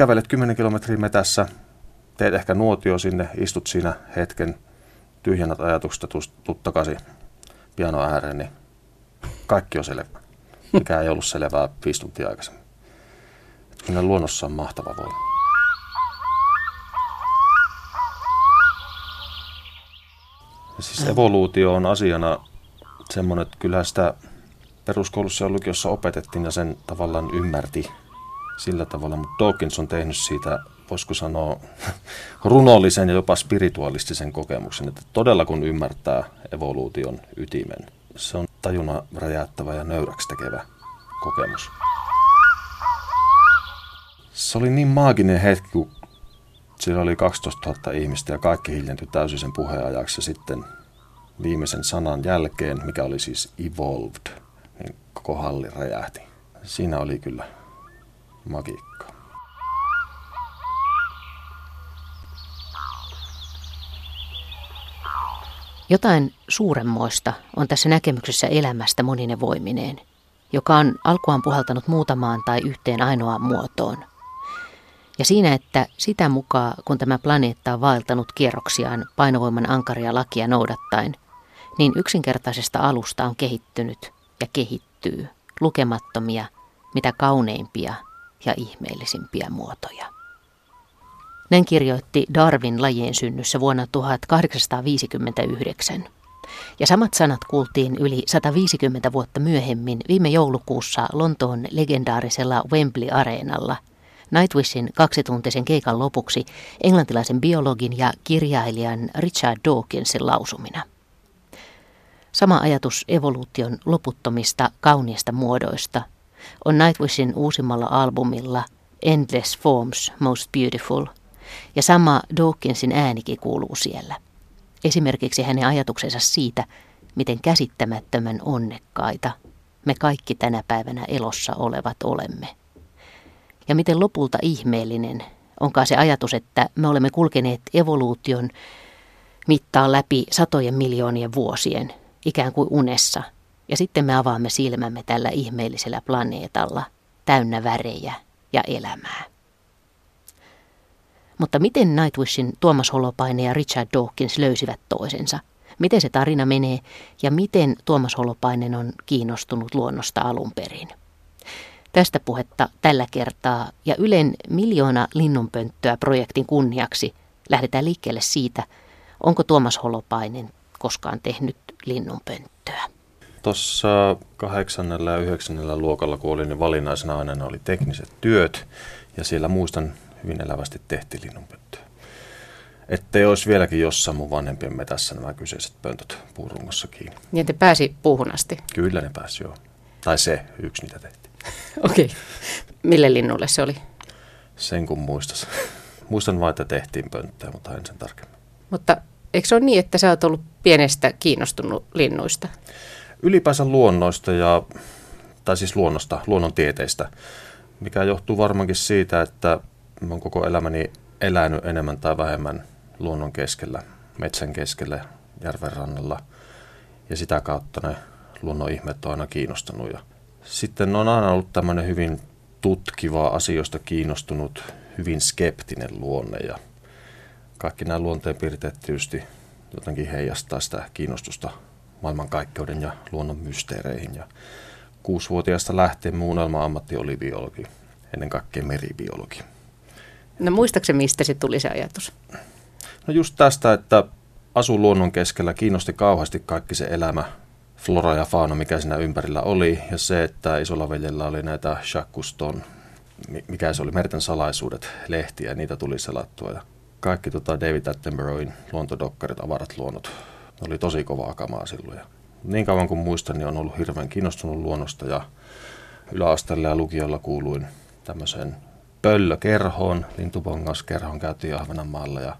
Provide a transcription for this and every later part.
kävelet 10 kilometriä metässä, teet ehkä nuotio sinne, istut siinä hetken, tyhjennät ajatuksesta, tuut takaisin piano ääreen, niin kaikki on selvä. Mikä ei ollut selvää viisi tuntia aikaisemmin. Kyllä luonnossa on mahtava voima. Siis evoluutio on asiana semmoinen, että kyllä sitä peruskoulussa ja lukiossa opetettiin ja sen tavallaan ymmärti sillä tavalla, mutta Dawkins on tehnyt siitä, voisiko sanoa, runollisen ja jopa spiritualistisen kokemuksen, että todella kun ymmärtää evoluution ytimen, se on tajuna räjäyttävä ja nöyräksi tekevä kokemus. Se oli niin maaginen hetki, kun siellä oli 12 000 ihmistä ja kaikki hiljentyi täysin sen puheenajaksi ja sitten viimeisen sanan jälkeen, mikä oli siis evolved, niin koko halli räjähti. Siinä oli kyllä magiikkaa. Jotain suuremmoista on tässä näkemyksessä elämästä monine voimineen, joka on alkuaan puhaltanut muutamaan tai yhteen ainoaan muotoon. Ja siinä, että sitä mukaan, kun tämä planeetta on vaeltanut kierroksiaan painovoiman ankaria lakia noudattaen, niin yksinkertaisesta alusta on kehittynyt ja kehittyy lukemattomia, mitä kauneimpia ja ihmeellisimpiä muotoja. Näin kirjoitti Darwin lajien synnyssä vuonna 1859. Ja samat sanat kuultiin yli 150 vuotta myöhemmin viime joulukuussa Lontoon legendaarisella Wembley-areenalla Nightwishin kaksituntisen keikan lopuksi englantilaisen biologin ja kirjailijan Richard Dawkinsin lausumina. Sama ajatus evoluution loputtomista kauniista muodoista on Nightwishin uusimmalla albumilla Endless Forms Most Beautiful, ja sama Dawkinsin äänikin kuuluu siellä. Esimerkiksi hänen ajatuksensa siitä, miten käsittämättömän onnekkaita me kaikki tänä päivänä elossa olevat olemme. Ja miten lopulta ihmeellinen onkaan se ajatus, että me olemme kulkeneet evoluution mittaan läpi satojen miljoonien vuosien, ikään kuin unessa, ja sitten me avaamme silmämme tällä ihmeellisellä planeetalla, täynnä värejä ja elämää. Mutta miten Nightwishin Tuomas Holopainen ja Richard Dawkins löysivät toisensa? Miten se tarina menee ja miten Tuomas Holopainen on kiinnostunut luonnosta alun perin? Tästä puhetta tällä kertaa ja Ylen miljoona linnunpönttöä projektin kunniaksi lähdetään liikkeelle siitä, onko Tuomas Holopainen koskaan tehnyt linnunpönttöä. Tuossa kahdeksannella ja yhdeksännellä luokalla, kun olin, niin valinnaisena aina oli tekniset työt. Ja siellä muistan hyvin elävästi tehtiin linnunpönttöä. Ettei olisi vieläkin jossain mun vanhempien metässä nämä kyseiset pöntöt puurungossa kiinni. Niin te pääsi puuhun asti? Kyllä ne pääsi, joo. Tai se yksi, mitä tehtiin. Okei. Okay. Mille linnulle se oli? Sen kun muistas. Muistan vain, että tehtiin pönttöä, mutta en sen tarkemmin. Mutta eikö se ole niin, että sä oot ollut pienestä kiinnostunut linnuista? Ylipäänsä luonnoista ja, tai siis luonnosta, luonnontieteistä, mikä johtuu varmaankin siitä, että oon koko elämäni elänyt enemmän tai vähemmän luonnon keskellä, metsän keskellä, järven rannalla. Ja sitä kautta ne luonnon ihmeet on aina kiinnostanut. Ja sitten on aina ollut tämmöinen hyvin tutkiva asioista kiinnostunut, hyvin skeptinen luonne. Ja kaikki nämä luonteenpiirteet tietysti jotenkin heijastaa sitä kiinnostusta maailmankaikkeuden ja luonnon mysteereihin. Ja kuusivuotiaasta lähtien mun unelma-ammatti oli biologi, ennen kaikkea meribiologi. No muistaakseni, mistä se tuli se ajatus? No just tästä, että asu luonnon keskellä, kiinnosti kauheasti kaikki se elämä, flora ja fauna, mikä siinä ympärillä oli. Ja se, että isolla veljellä oli näitä Jacques mikä se oli, Merten salaisuudet, lehtiä, niitä tuli selattua. Ja kaikki tota David Attenborough'in luontodokkarit, avarat luonnot, ne oli tosi kovaa kamaa silloin. Ja niin kauan kuin muistan, niin on ollut hirveän kiinnostunut luonnosta ja yläasteella ja lukiolla kuuluin tämmöiseen pöllökerhoon, lintupongaskerhoon käytiin Ahvenanmaalla ja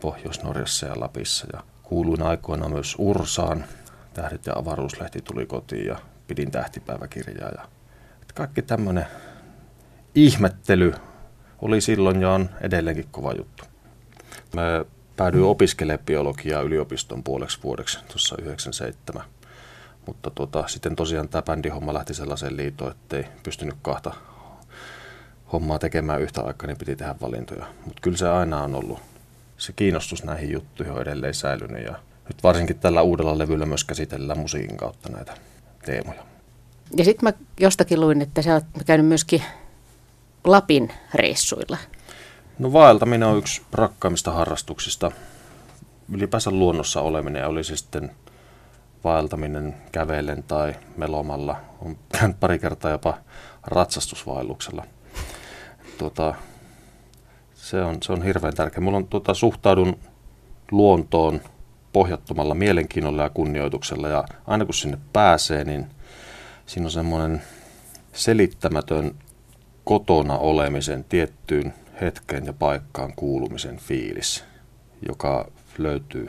Pohjois-Norjassa ja Lapissa. Ja kuuluin aikoina myös Ursaan, Tähdet ja avaruuslehti tuli kotiin ja pidin tähtipäiväkirjaa. Ja kaikki tämmöinen ihmettely oli silloin ja on edelleenkin kova juttu. Mä päädyin opiskelemaan biologiaa yliopiston puoleksi vuodeksi tuossa 97. Mutta tuota, sitten tosiaan tämä bändihomma lähti sellaiseen liitoon, ettei pystynyt kahta hommaa tekemään yhtä aikaa, niin piti tehdä valintoja. Mutta kyllä se aina on ollut, se kiinnostus näihin juttuihin on edelleen säilynyt ja nyt varsinkin tällä uudella levyllä myös käsitellään musiikin kautta näitä teemoja. Ja sitten mä jostakin luin, että sä oot käynyt myöskin Lapin reissuilla. No vaeltaminen on yksi rakkaimmista harrastuksista. Ylipäänsä luonnossa oleminen oli se sitten vaeltaminen kävellen tai melomalla. On käynyt pari kertaa jopa ratsastusvaelluksella. Tuota, se, on, se on hirveän tärkeä. Mulla on, tuota, suhtaudun luontoon pohjattomalla mielenkiinnolla ja kunnioituksella. Ja aina kun sinne pääsee, niin siinä on semmoinen selittämätön kotona olemisen tiettyyn hetkeen ja paikkaan kuulumisen fiilis, joka löytyy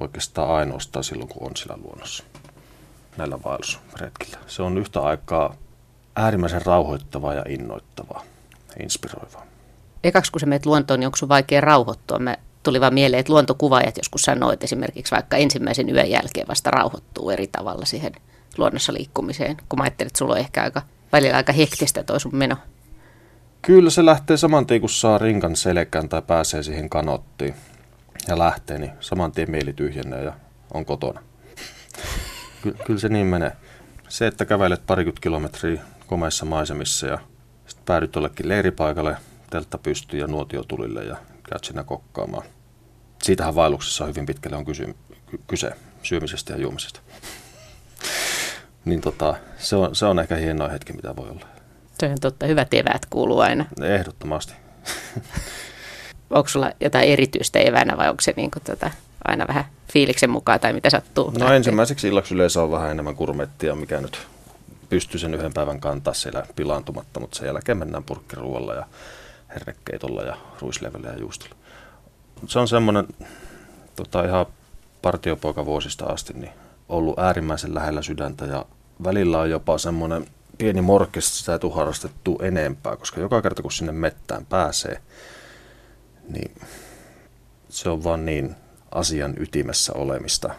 oikeastaan ainoastaan silloin, kun on sillä luonnossa näillä vaellusretkillä. Se on yhtä aikaa äärimmäisen rauhoittavaa ja innoittavaa inspiroivaa. Ekaksi kun sä menet luontoon, niin onko sun vaikea rauhoittua? Mä tuli vaan mieleen, että luontokuvaajat joskus sanoit esimerkiksi vaikka ensimmäisen yön jälkeen vasta rauhoittuu eri tavalla siihen luonnossa liikkumiseen, kun mä ajattelin, että sulla on ehkä aika, välillä aika hektistä toi sun meno. Kyllä se lähtee saman tien, kun saa rinkan selkään tai pääsee siihen kanottiin ja lähtee, niin saman tien mieli tyhjenee ja on kotona. Ky- kyllä se niin menee. Se, että kävelet parikymmentä kilometriä komeissa maisemissa ja sitten päädyt jollekin leiripaikalle, teltta pystyy ja nuotiotulille ja käyt siinä kokkaamaan. Siitähän vaelluksessa hyvin pitkälle on kysy- kyse syömisestä ja juomisesta. niin tota, se, on, se on ehkä hienoa hetki, mitä voi olla. Se on totta, hyvät eväät kuuluu aina. Ehdottomasti. onko sulla jotain erityistä evänä vai onko se niin kuin tota, aina vähän fiiliksen mukaan tai mitä sattuu? No lähtee? ensimmäiseksi illaksi yleensä on vähän enemmän kurmettia, mikä nyt pystyy sen yhden päivän kantaa siellä pilaantumatta, mutta sen jälkeen mennään purkkiruolla ja hernekeitolla ja ruislevellä ja juustolla. Se on semmoinen tota, ihan partiopoika vuosista asti niin ollut äärimmäisen lähellä sydäntä ja välillä on jopa semmoinen pieni morkis, sitä ei tule harrastettu enempää, koska joka kerta kun sinne mettään pääsee, niin se on vaan niin asian ytimessä olemista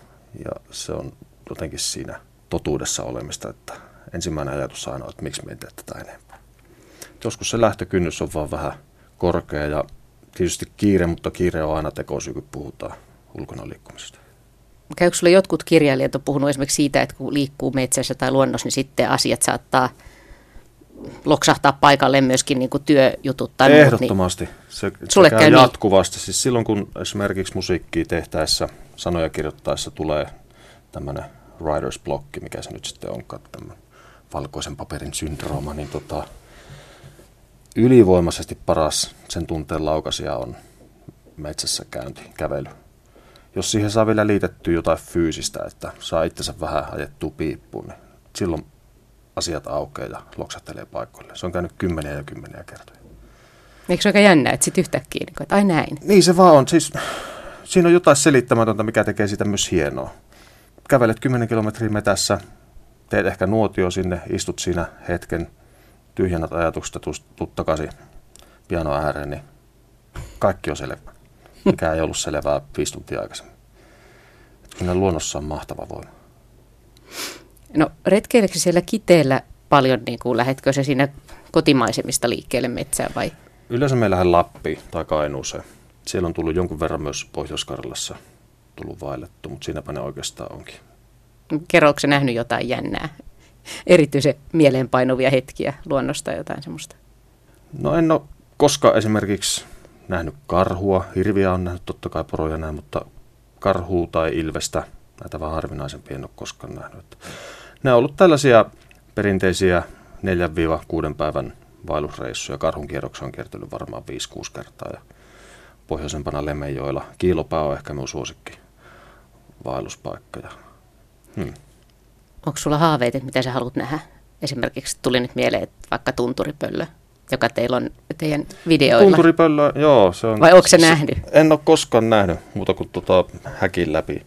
ja se on jotenkin siinä totuudessa olemista, että ensimmäinen ajatus aina on, että miksi me ei tee tätä enempää. Joskus se lähtökynnys on vaan vähän korkea ja tietysti kiire, mutta kiire on aina tekosyy, kun puhutaan ulkona liikkumisesta. Käykö sinulle jotkut kirjailijat on puhunut esimerkiksi siitä, että kun liikkuu metsässä tai luonnossa, niin sitten asiat saattaa loksahtaa paikalle myöskin niin kuin työjutut tai Ehdottomasti. Muut, niin se, sulle se käy, käy niin. jatkuvasti. Niin. Siis silloin kun esimerkiksi musiikkia tehtäessä, sanoja kirjoittaessa tulee tämmöinen writer's block, mikä se nyt sitten onkaan, tämmöinen valkoisen paperin syndrooma, niin tota, ylivoimaisesti paras sen tunteen laukasia on metsässä käynti, kävely. Jos siihen saa vielä liitettyä jotain fyysistä, että saa itsensä vähän ajettua piippuun, niin silloin asiat aukeaa ja loksahtelee paikoille. Se on käynyt kymmeniä ja kymmeniä kertoja. Eikö se aika jännä, että sitten yhtäkkiä, niin että ai näin? Niin se vaan on. Siis, siinä on jotain selittämätöntä, mikä tekee siitä myös hienoa. Kävelet 10 kilometriä metässä, teet ehkä nuotio sinne, istut siinä hetken, tyhjennät ajatuksesta, tuut takaisin piano ääreen, niin kaikki on selvä. Mikä ei ollut selvää viisi tuntia aikaisemmin. Kyllä luonnossa on mahtava voima. No retkeileksi siellä kiteellä paljon, niin kuin lähetkö se siinä kotimaisemista liikkeelle metsään vai? Yleensä me lähden Lappiin tai Kainuuseen. Siellä on tullut jonkun verran myös Pohjois-Karjalassa tullut vaellettu, mutta siinäpä ne oikeastaan onkin. Kerrooko se nähnyt jotain jännää, erityisen mieleenpainuvia hetkiä luonnosta jotain semmoista? No en ole koskaan esimerkiksi nähnyt karhua. Hirviä on nähnyt totta kai poroja näin, mutta karhua tai ilvestä, näitä vähän harvinaisempia en ole koskaan nähnyt. Ne on ollut tällaisia perinteisiä 4-6 päivän vaellusreissuja. Karhun kierroksen on kiertynyt varmaan 5-6 kertaa ja pohjoisempana Lemenjoilla. Kiilopää on ehkä minun suosikki vaelluspaikka. Ja, hmm. Onko sulla haaveita, mitä sä haluat nähdä? Esimerkiksi tuli nyt mieleen, että vaikka tunturipöllö, joka teillä on teidän videoilla. Tunturipöllö, joo. Se on, Vai onko se, se nähnyt? En ole koskaan nähnyt, muuta kuin tota häkin läpi.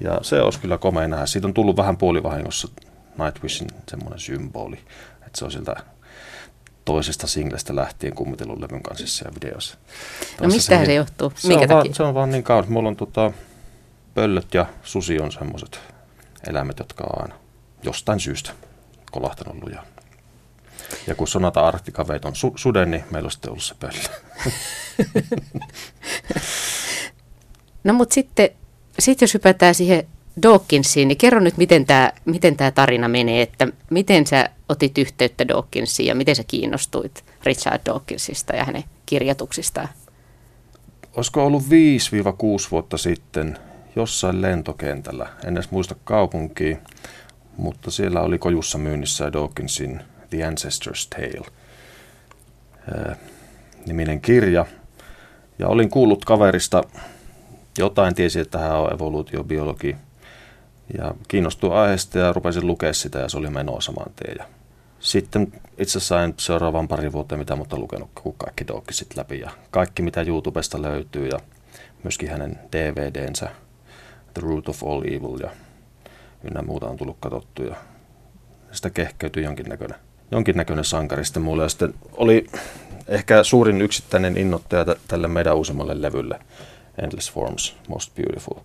Ja se olisi kyllä komea nähdä. Siitä on tullut vähän puolivahingossa Nightwishin semmoinen symboli, että se on siltä toisesta singlestä lähtien kummitellut levyn kanssa ja videossa. No mistä se, se johtuu? Se Minkä on, takia? Vaan, se on vaan niin kaunis. Mulla on tota, pöllöt ja susi on semmoiset eläimet, jotka on aina jostain syystä kolahtanut lujaa. Ja kun Sonata Arktika veit on su- suden, niin meillä on sitten ollut se pöllö. no mutta sitten, sit jos hypätään siihen Dawkinsiin, niin kerro nyt, miten tämä miten tää tarina menee, että miten sä otit yhteyttä Dawkinsiin ja miten sä kiinnostuit Richard Dawkinsista ja hänen kirjoituksistaan? Olisiko ollut 5-6 vuotta sitten jossain lentokentällä, en edes muista kaupunkia, mutta siellä oli kojussa myynnissä Dawkinsin The Ancestor's Tale niminen kirja. Ja olin kuullut kaverista jotain, tiesi, että hän on evoluutiobiologi ja kiinnostuin aiheesta ja rupesin lukea sitä ja se oli menoa saman tien. Ja sitten itse sain seuraavan pari vuotta, mitä mutta lukenut kun kaikki Dawkinsit läpi ja kaikki mitä YouTubesta löytyy ja myöskin hänen DVDnsä The Root of All Evil ja ynnä muuta on tullut katsottu ja sitä kehkeytyi jonkinnäköinen, jonkinnäköinen sankari sitten mulle. Ja sitten oli ehkä suurin yksittäinen innoittaja tälle meidän uusimmalle levylle, Endless Forms, Most Beautiful.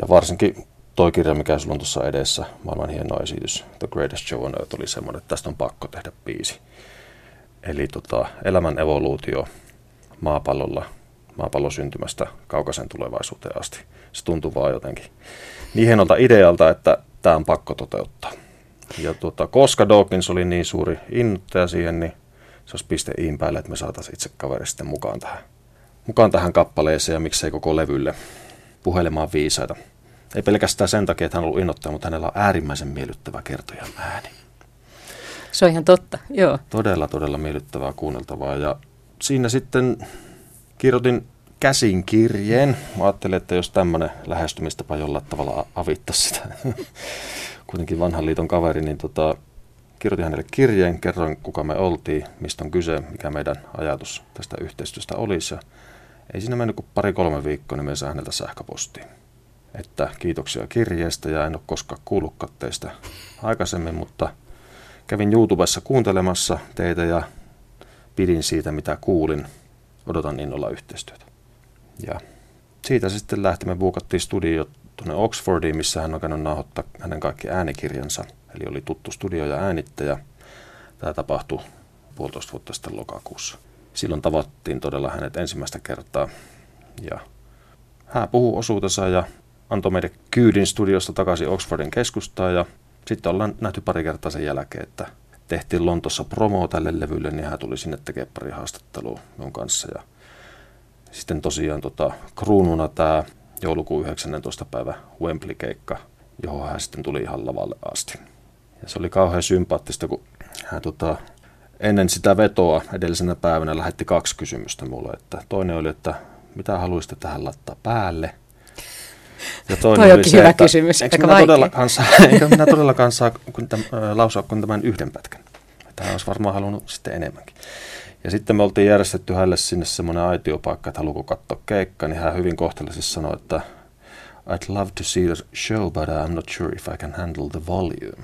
Ja varsinkin toi kirja, mikä sulla on tuossa edessä, maailman hieno esitys, The Greatest Show on Earth, oli semmoinen, että tästä on pakko tehdä biisi. Eli tota, elämän evoluutio maapallolla, maapallon syntymästä kaukaisen tulevaisuuteen asti. Se tuntuu vaan jotenkin niin hienolta idealta, että tämä on pakko toteuttaa. Ja tota, koska Dawkins oli niin suuri innoittaja siihen, niin se olisi piste iin päälle, että me saataisiin itse kaveri sitten mukaan tähän, mukaan tähän kappaleeseen ja miksei koko levylle puhelemaan viisaita. Ei pelkästään sen takia, että hän on ollut innoittaja, mutta hänellä on äärimmäisen miellyttävä kertojan ääni. Se on ihan totta, joo. Todella, todella miellyttävää kuunneltavaa. Ja siinä sitten kirjoitin käsin kirjeen. Mä ajattelin, että jos tämmöinen lähestymistapa jollain tavalla avittaisi sitä, kuitenkin vanhan liiton kaveri, niin tota, kirjoitin hänelle kirjeen, kerroin kuka me oltiin, mistä on kyse, mikä meidän ajatus tästä yhteistyöstä olisi. Ja ei siinä mennyt kuin pari-kolme viikkoa, niin me sain häneltä sähköpostiin. Että kiitoksia kirjeestä ja en ole koskaan kuullutkaan teistä aikaisemmin, mutta kävin YouTubessa kuuntelemassa teitä ja pidin siitä, mitä kuulin. Odotan innolla yhteistyötä. Ja siitä sitten lähtimme, buukattiin studio tuonne Oxfordiin, missä hän on käynyt nauhoittaa hänen kaikki äänikirjansa. Eli oli tuttu studio ja äänittäjä. Tämä tapahtui puolitoista vuotta sitten lokakuussa. Silloin tavattiin todella hänet ensimmäistä kertaa. Ja hän puhui osuutensa ja antoi meille kyydin studiosta takaisin Oxfordin keskustaan. Ja sitten ollaan nähty pari kertaa sen jälkeen, että tehtiin Lontossa promo tälle levylle, niin hän tuli sinne tekemään pari haastattelua minun kanssa. Ja sitten tosiaan tota, kruununa tämä joulukuun 19. päivä Wembley-keikka, johon hän sitten tuli ihan lavalle asti. Ja se oli kauhean sympaattista, kun hän tota, ennen sitä vetoa edellisenä päivänä lähetti kaksi kysymystä mulle. Että toinen oli, että mitä haluaisitte tähän laittaa päälle? Ja toinen Toi oli se, hyvä että kysymys, eikö minä, todellakaan saa, eikö minä todellakaan saa kun täm, lausua kuin tämän yhden pätkän? Että hän olisi varmaan halunnut sitten enemmänkin. Ja sitten me oltiin järjestetty hänelle sinne semmoinen aitiopaikka, että haluuko katsoa keikka, niin hän hyvin kohteliaisesti sanoi, että I'd love to see the show, but I'm not sure if I can handle the volume.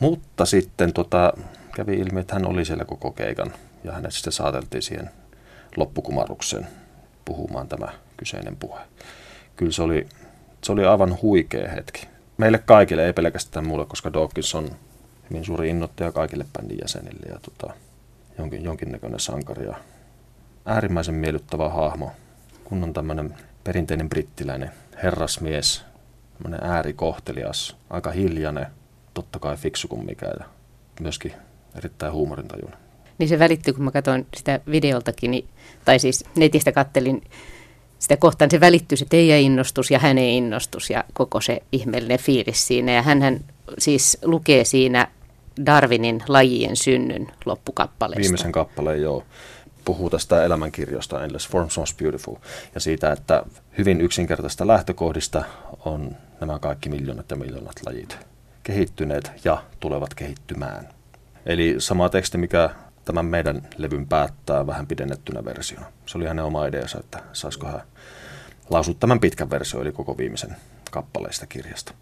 Mutta sitten tota, kävi ilmi, että hän oli siellä koko keikan ja hänet sitten saateltiin siihen loppukumarukseen puhumaan tämä kyseinen puhe. Kyllä se oli, se oli aivan huikea hetki. Meille kaikille, ei pelkästään mulle, koska Dawkins on hyvin suuri innoittaja kaikille bändin jäsenille ja tota, jonkin, jonkinnäköinen sankari ja äärimmäisen miellyttävä hahmo, kun on tämmöinen perinteinen brittiläinen herrasmies, äärikohtelias, aika hiljainen, totta kai fiksu kuin mikä ja myöskin erittäin huumorintajuinen. Niin se välittyy, kun mä katsoin sitä videoltakin, niin, tai siis netistä kattelin sitä kohtaan, se välittyy se teidän innostus ja hänen innostus ja koko se ihmeellinen fiilis siinä. Ja hän siis lukee siinä Darwinin lajien synnyn loppukappaleesta. Viimeisen kappaleen, joo. Puhuu tästä elämänkirjosta Endless Forms Most Beautiful ja siitä, että hyvin yksinkertaista lähtökohdista on nämä kaikki miljoonat ja miljoonat lajit kehittyneet ja tulevat kehittymään. Eli sama teksti, mikä tämän meidän levyn päättää vähän pidennettynä versiona. Se oli hänen oma ideansa, että saisiko hän lausua tämän pitkän versio, eli koko viimeisen kappaleista kirjasta.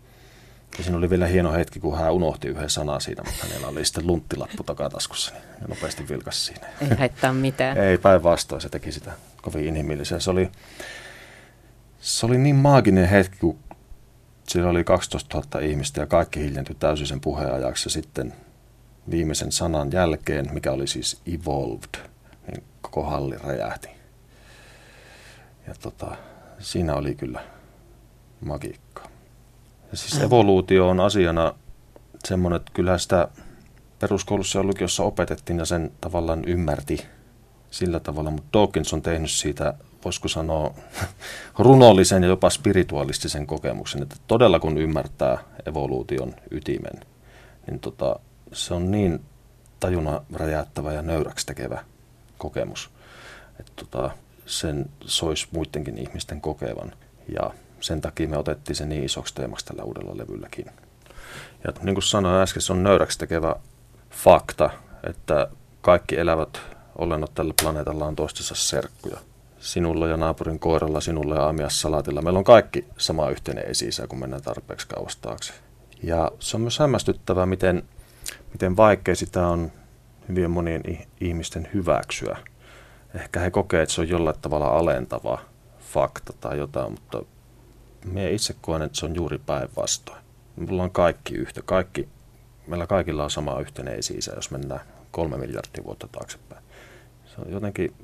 Ja siinä oli vielä hieno hetki, kun hän unohti yhden sanan siinä, mutta hänellä oli sitten lunttilappu takataskussa, niin ja nopeasti vilkas siinä. Ei haittaa mitään. Ei, päinvastoin se teki sitä kovin inhimillisen. Se oli, se oli niin maaginen hetki, kun siellä oli 12 000 ihmistä ja kaikki hiljentyi täysin sen puheen ajaksi. Ja sitten viimeisen sanan jälkeen, mikä oli siis evolved, niin koko halli räjähti. Ja tota, siinä oli kyllä magiikkaa. Siis evoluutio on asiana semmoinen, että kyllä sitä peruskoulussa ja lukiossa opetettiin ja sen tavallaan ymmärti sillä tavalla, mutta Dawkins on tehnyt siitä, voisiko sanoa, runollisen ja jopa spiritualistisen kokemuksen, että todella kun ymmärtää evoluution ytimen, niin tota, se on niin tajuna räjäyttävä ja nöyräksi tekevä kokemus, että tota, sen sois muidenkin ihmisten kokevan. Ja sen takia me otettiin se niin isoksi teemaksi tällä uudella levylläkin. Ja niin kuin sanoin äsken, se on nöyräksi tekevä fakta, että kaikki elävät olennot tällä planeetalla on toistensa serkkuja. Sinulla ja naapurin koiralla, sinulla ja aamias salatilla. Meillä on kaikki sama yhteinen esi kun mennään tarpeeksi kauas taakse. Ja se on myös hämmästyttävää, miten, miten vaikea sitä on hyvin monien ihmisten hyväksyä. Ehkä he kokee, että se on jollain tavalla alentava fakta tai jotain, mutta me itse koen, että se on juuri päinvastoin. Mulla on kaikki yhtä. Kaikki, meillä kaikilla on sama yhteinen esi jos mennään kolme miljardia vuotta taaksepäin. Se on jotenkin,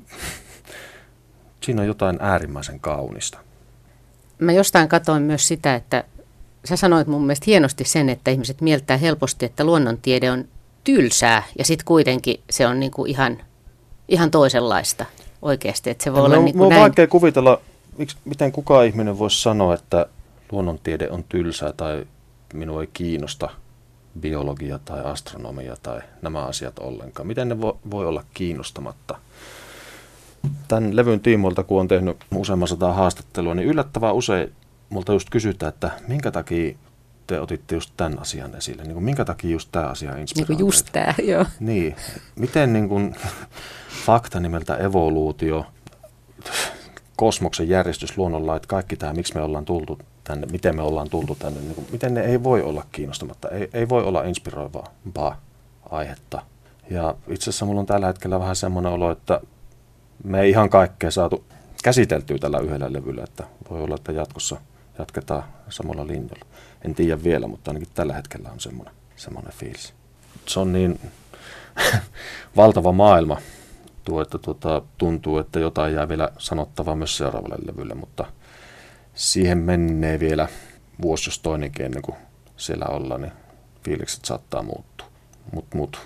siinä on jotain äärimmäisen kaunista. Mä jostain katoin myös sitä, että sä sanoit mun mielestä hienosti sen, että ihmiset mieltää helposti, että luonnontiede on tylsää ja sitten kuitenkin se on niinku ihan, ihan toisenlaista oikeasti. Että se voi olla on, niinku on näin. vaikea kuvitella, miksi, miten kukaan ihminen voisi sanoa, että luonnontiede on tylsää tai minua ei kiinnosta biologia tai astronomia tai nämä asiat ollenkaan. Miten ne vo, voi olla kiinnostamatta? Tämän levyn tiimoilta, kun on tehnyt useamman sata haastattelua, niin yllättävän usein multa just kysytään, että minkä takia te otitte just tämän asian esille? Niin kuin, minkä takia just tämä asia inspiroi Niin just tämä, joo. Niin. Miten niin kuin, fakta nimeltä evoluutio, kosmoksen järjestys, luonnonlait, kaikki tämä, miksi me ollaan tultu tänne, miten me ollaan tultu tänne, niin kuin, miten ne ei voi olla kiinnostamatta, ei, ei voi olla inspiroivaa aihetta. Ja itse asiassa mulla on tällä hetkellä vähän semmoinen olo, että me ei ihan kaikkea saatu käsiteltyä tällä yhdellä levyllä, että voi olla, että jatkossa jatketaan samalla linjalla. En tiedä vielä, mutta ainakin tällä hetkellä on semmoinen, semmoinen fiilis. Se on niin valtava maailma, tuo, että tuota, tuntuu, että jotain jää vielä sanottavaa myös seuraavalle levylle, mutta siihen menee vielä vuosi jos toinenkin ennen kuin siellä ollaan, niin fiilikset saattaa muuttua. Mutta mut,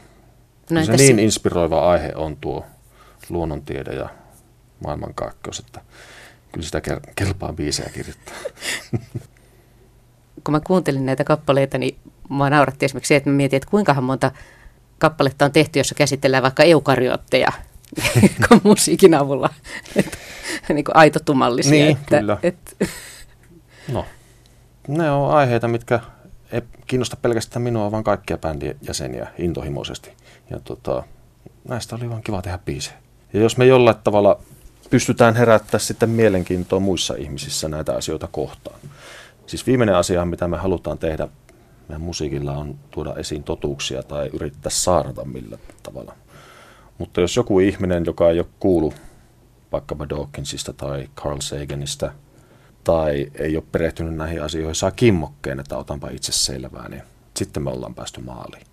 no, se niin inspiroiva aihe on tuo luonnontiede ja maailmankaikkeus, että kyllä sitä kelpaa biisejä kirjoittaa. Kun mä kuuntelin näitä kappaleita, niin mä nauratti esimerkiksi se, että mä mietin, että kuinka monta kappaletta on tehty, jossa käsitellään vaikka eukaryootteja musiikin avulla. Et, niin kuin aitotumallisia. Niin, että, kyllä. Et... No, ne on aiheita, mitkä ei kiinnosta pelkästään minua, vaan kaikkia bändien jäseniä intohimoisesti. Ja tota, näistä oli vaan kiva tehdä biisejä. Ja jos me jollain tavalla pystytään herättämään sitten mielenkiintoa muissa ihmisissä näitä asioita kohtaan. Siis viimeinen asia, mitä me halutaan tehdä meidän musiikilla on tuoda esiin totuuksia tai yrittää saarnata millä tavalla. Mutta jos joku ihminen, joka ei ole kuulu vaikkapa Dawkinsista tai Carl Saganista tai ei ole perehtynyt näihin asioihin, saa kimmokkeen, että otanpa itse selvää, niin sitten me ollaan päästy maaliin.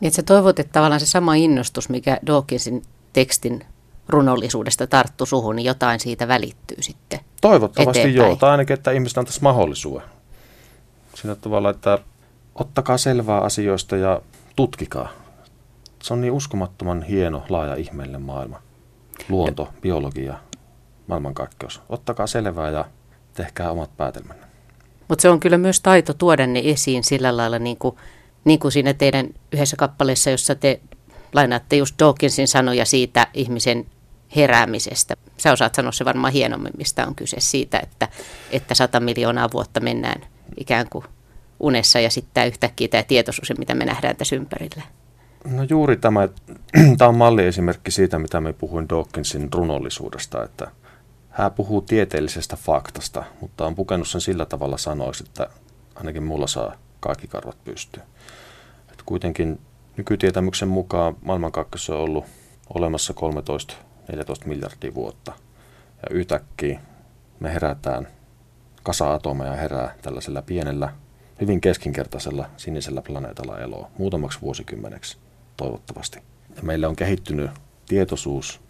Niin, että sä toivot, että tavallaan se sama innostus, mikä Dawkinsin tekstin runollisuudesta tarttu suhun, niin jotain siitä välittyy sitten Toivottavasti eteenpäin. joo, tai ainakin, että ihmiset antaisi mahdollisuuden. Sillä tavalla, että ottakaa selvää asioista ja tutkikaa. Se on niin uskomattoman hieno, laaja, ihmeellinen maailma. Luonto, ja. biologia, maailmankaikkeus. Ottakaa selvää ja tehkää omat päätelmänne. Mutta se on kyllä myös taito tuoda ne esiin sillä lailla, niin kuin, niin kuin siinä teidän yhdessä kappaleessa, jossa te lainaatte just Dawkinsin sanoja siitä ihmisen heräämisestä. Sä osaat sanoa se varmaan hienommin, mistä on kyse siitä, että, että sata miljoonaa vuotta mennään ikään kuin unessa ja sitten tämä yhtäkkiä tämä tietoisuus, mitä me nähdään tässä ympärillä. No juuri tämä, tämä on malliesimerkki siitä, mitä me puhuin Dawkinsin runollisuudesta, että hän puhuu tieteellisestä faktasta, mutta on pukenut sen sillä tavalla sanoiksi, että ainakin mulla saa kaikki karvat pystyyn. Et kuitenkin nykytietämyksen mukaan maailmankaikkeus on ollut olemassa 13-14 miljardia vuotta. Ja yhtäkkiä me herätään, kasa atomeja herää tällaisella pienellä, hyvin keskinkertaisella sinisellä planeetalla eloa muutamaksi vuosikymmeneksi. Toivottavasti. Ja meille on kehittynyt tietoisuus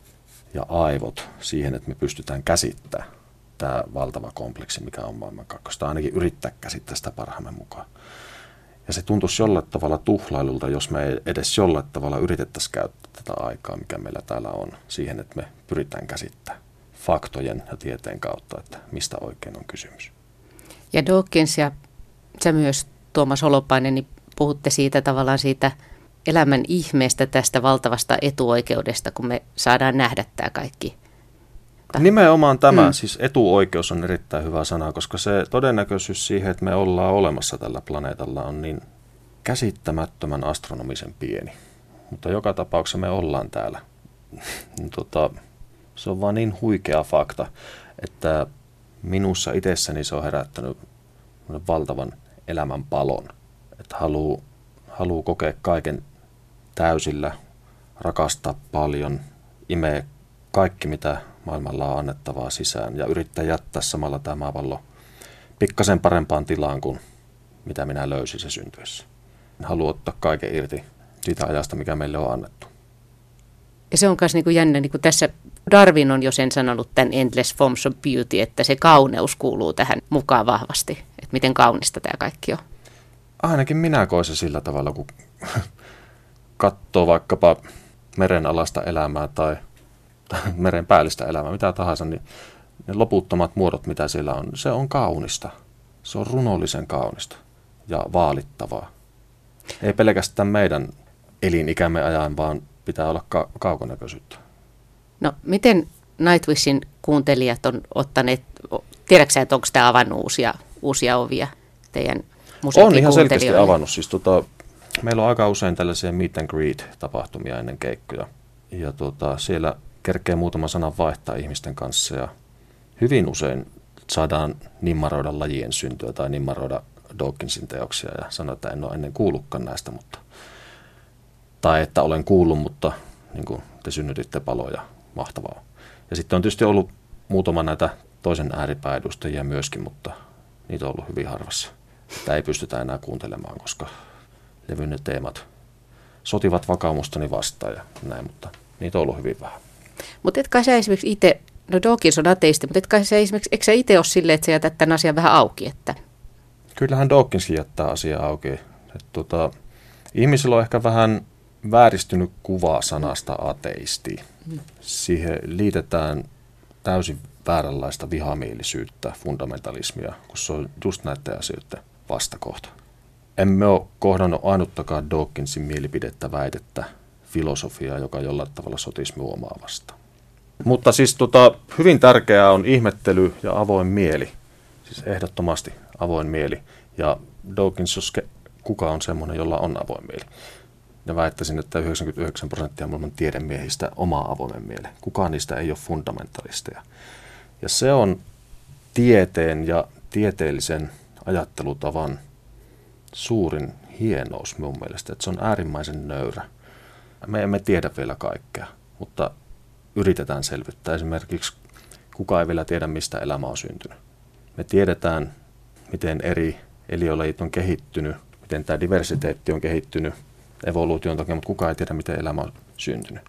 ja aivot siihen, että me pystytään käsittämään tämä valtava kompleksi, mikä on maailman kakkosta, ainakin yrittää käsittää sitä parhaamme mukaan. Ja se tuntuisi jollain tavalla tuhlailulta, jos me edes jollain tavalla yritettäisiin käyttää tätä aikaa, mikä meillä täällä on, siihen, että me pyritään käsittämään faktojen ja tieteen kautta, että mistä oikein on kysymys. Ja Dawkins ja sä myös, Tuomas Holopainen, niin puhutte siitä tavallaan siitä elämän ihmeestä tästä valtavasta etuoikeudesta, kun me saadaan nähdä tämä kaikki. Nimenomaan tämä, mm. siis etuoikeus on erittäin hyvä sana, koska se todennäköisyys siihen, että me ollaan olemassa tällä planeetalla on niin käsittämättömän astronomisen pieni. Mutta joka tapauksessa me ollaan täällä. tota, se on vaan niin huikea fakta, että minussa itsessäni se on herättänyt valtavan elämän palon. Että haluaa haluu kokea kaiken täysillä, rakastaa paljon, imee kaikki mitä maailmalla on annettavaa sisään ja yrittää jättää samalla tämä maapallo pikkasen parempaan tilaan kuin mitä minä löysin se syntyessä. Haluan ottaa kaiken irti siitä ajasta, mikä meille on annettu. Ja se on myös niin kuin jännä, niin kuin tässä Darwin on jo sen sanonut tämän Endless Forms of Beauty, että se kauneus kuuluu tähän mukaan vahvasti. Että miten kaunista tämä kaikki on. Ainakin minä koen se sillä tavalla, kun katsoo vaikkapa merenalasta elämää tai, tai meren päällistä elämää, mitä tahansa, niin ne loputtomat muodot, mitä siellä on, se on kaunista. Se on runollisen kaunista ja vaalittavaa. Ei pelkästään meidän elinikämme ajan, vaan pitää olla ka- kaukonäköisyyttä. No miten Nightwishin kuuntelijat on ottaneet, tiedätkö että onko tämä avannut uusia, uusia ovia teidän On ihan selkeästi avannut. Siis tota, meillä on aika usein tällaisia meet and greet tapahtumia ennen keikkoja. Ja tota, siellä kerkee muutama sana vaihtaa ihmisten kanssa ja hyvin usein saadaan nimmaroida lajien syntyä tai nimmaroida Dawkinsin teoksia ja sanoa, että en ole ennen kuullutkaan näistä, mutta tai että olen kuullut, mutta niin kuin te synnytitte paloja, mahtavaa. Ja sitten on tietysti ollut muutama näitä toisen ääripääedustajia myöskin, mutta niitä on ollut hyvin harvassa. Tämä ei pystytä enää kuuntelemaan, koska levyn teemat sotivat vakaumustani vastaan ja näin, mutta niitä on ollut hyvin vähän. Mutta et kai sä esimerkiksi itse, no Dawkins on ateisti, mutta et kai sä esimerkiksi, eikö sä itse ole silleen, että sä jätät tämän asian vähän auki? Että... Kyllähän Dawkinskin jättää asiaa auki. Et tota, ihmisillä on ehkä vähän vääristynyt kuva sanasta ateisti. Siihen liitetään täysin vääränlaista vihamielisyyttä, fundamentalismia, kun se on just näiden asioiden vastakohta. Emme ole kohdannut ainuttakaan Dawkinsin mielipidettä väitettä filosofiaa, joka jollain tavalla sotisi omaa vastaan. Mutta siis tota, hyvin tärkeää on ihmettely ja avoin mieli. Siis ehdottomasti avoin mieli. Ja Dawkins, jos kuka on semmoinen, jolla on avoin mieli ja väittäisin, että 99 prosenttia maailman tiedemiehistä omaa avoimen mielen. Kukaan niistä ei ole fundamentalisteja. Ja se on tieteen ja tieteellisen ajattelutavan suurin hienous minun mielestä, että se on äärimmäisen nöyrä. Me emme tiedä vielä kaikkea, mutta yritetään selvittää. Esimerkiksi kuka ei vielä tiedä, mistä elämä on syntynyt. Me tiedetään, miten eri eliölajit on kehittynyt, miten tämä diversiteetti on kehittynyt – evoluution takia, mutta kukaan ei tiedä, miten elämä on syntynyt.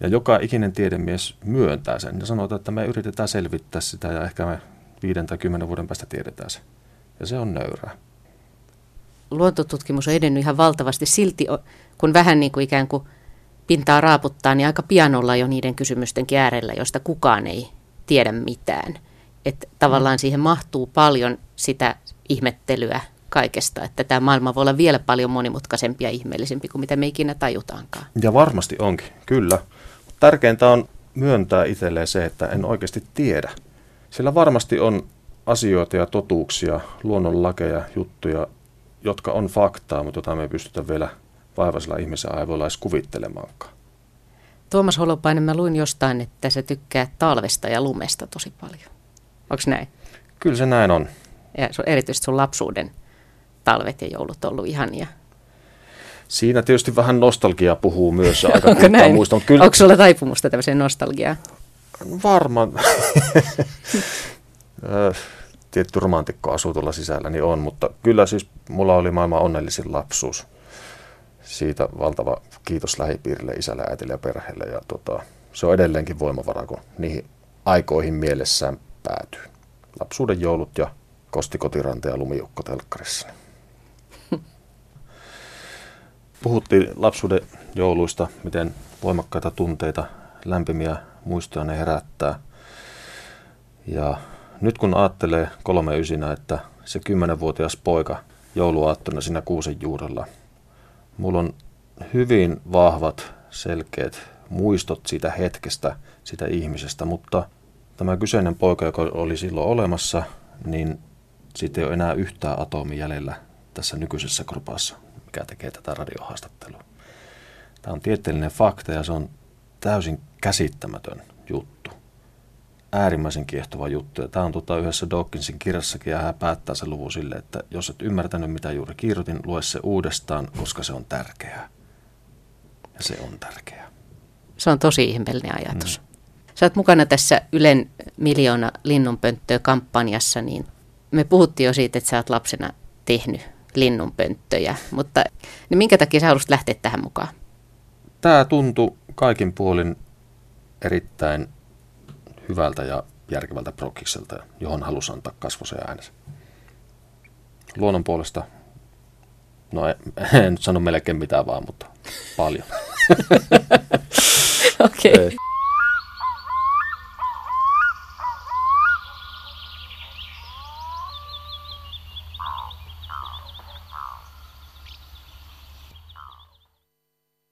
Ja joka ikinen tiedemies myöntää sen ja sanoo, että me yritetään selvittää sitä ja ehkä me viiden tai kymmenen vuoden päästä tiedetään se. Ja se on nöyrää. Luontotutkimus on edennyt ihan valtavasti. Silti kun vähän niin kuin ikään kuin pintaa raaputtaa, niin aika pian ollaan jo niiden kysymysten äärellä, joista kukaan ei tiedä mitään. Että tavallaan siihen mahtuu paljon sitä ihmettelyä kaikesta, että tämä maailma voi olla vielä paljon monimutkaisempi ja ihmeellisempi kuin mitä me ikinä tajutaankaan. Ja varmasti onkin, kyllä. Tärkeintä on myöntää itselleen se, että en oikeasti tiedä. Sillä varmasti on asioita ja totuuksia, luonnonlakeja, juttuja, jotka on faktaa, mutta jota me ei pystytä vielä vaivaisella ihmisen aivoilla edes kuvittelemaankaan. Tuomas Holopainen, mä luin jostain, että sä tykkää talvesta ja lumesta tosi paljon. Onko näin? Kyllä se näin on. Ja erityisesti sun lapsuuden talvet ja joulut ollut ihania. Siinä tietysti vähän nostalgia puhuu myös. Aika Onko näin? Muistan. Kyllä... Onko sulla taipumusta tämmöiseen nostalgiaan? Varmaan. Tietty romantikko asuu tuolla sisällä, niin on, mutta kyllä siis mulla oli maailman onnellisin lapsuus. siitä valtava kiitos lähipiirille, isälle, äitille ja perheelle. Ja tota, se on edelleenkin voimavara, kun niihin aikoihin mielessään päätyy. Lapsuuden joulut ja kostikotirante ja lumiukko telkkarissa. Puhuttiin lapsuuden jouluista, miten voimakkaita tunteita, lämpimiä muistoja ne herättää. Ja nyt kun ajattelee kolme ysinä, että se kymmenenvuotias poika jouluaattona siinä kuusen juurella, mulla on hyvin vahvat, selkeät muistot siitä hetkestä, siitä ihmisestä, mutta tämä kyseinen poika, joka oli silloin olemassa, niin siitä ei ole enää yhtään atomi jäljellä tässä nykyisessä grupassa, mikä tekee tätä radiohaastattelua. Tämä on tieteellinen fakta ja se on täysin käsittämätön juttu. Äärimmäisen kiehtova juttu. Ja tämä on tota yhdessä Dawkinsin kirjassakin ja hän päättää sen luvun sille, että jos et ymmärtänyt mitä juuri kirjoitin, lue se uudestaan, koska se on tärkeää. Ja se on tärkeää. Se on tosi ihmeellinen ajatus. Mm. Sä oot mukana tässä Ylen miljoona linnunpönttöä kampanjassa, niin me puhuttiin jo siitä, että sä oot lapsena tehnyt linnunpönttöjä, mutta niin minkä takia sä haluaisit lähteä tähän mukaan? Tämä tuntui kaikin puolin erittäin hyvältä ja järkevältä prokkikselta, johon halusi antaa kasvosen äänensä. Luonnon puolesta, no en, en nyt sano melkein mitään vaan, mutta paljon. Okei. Okay.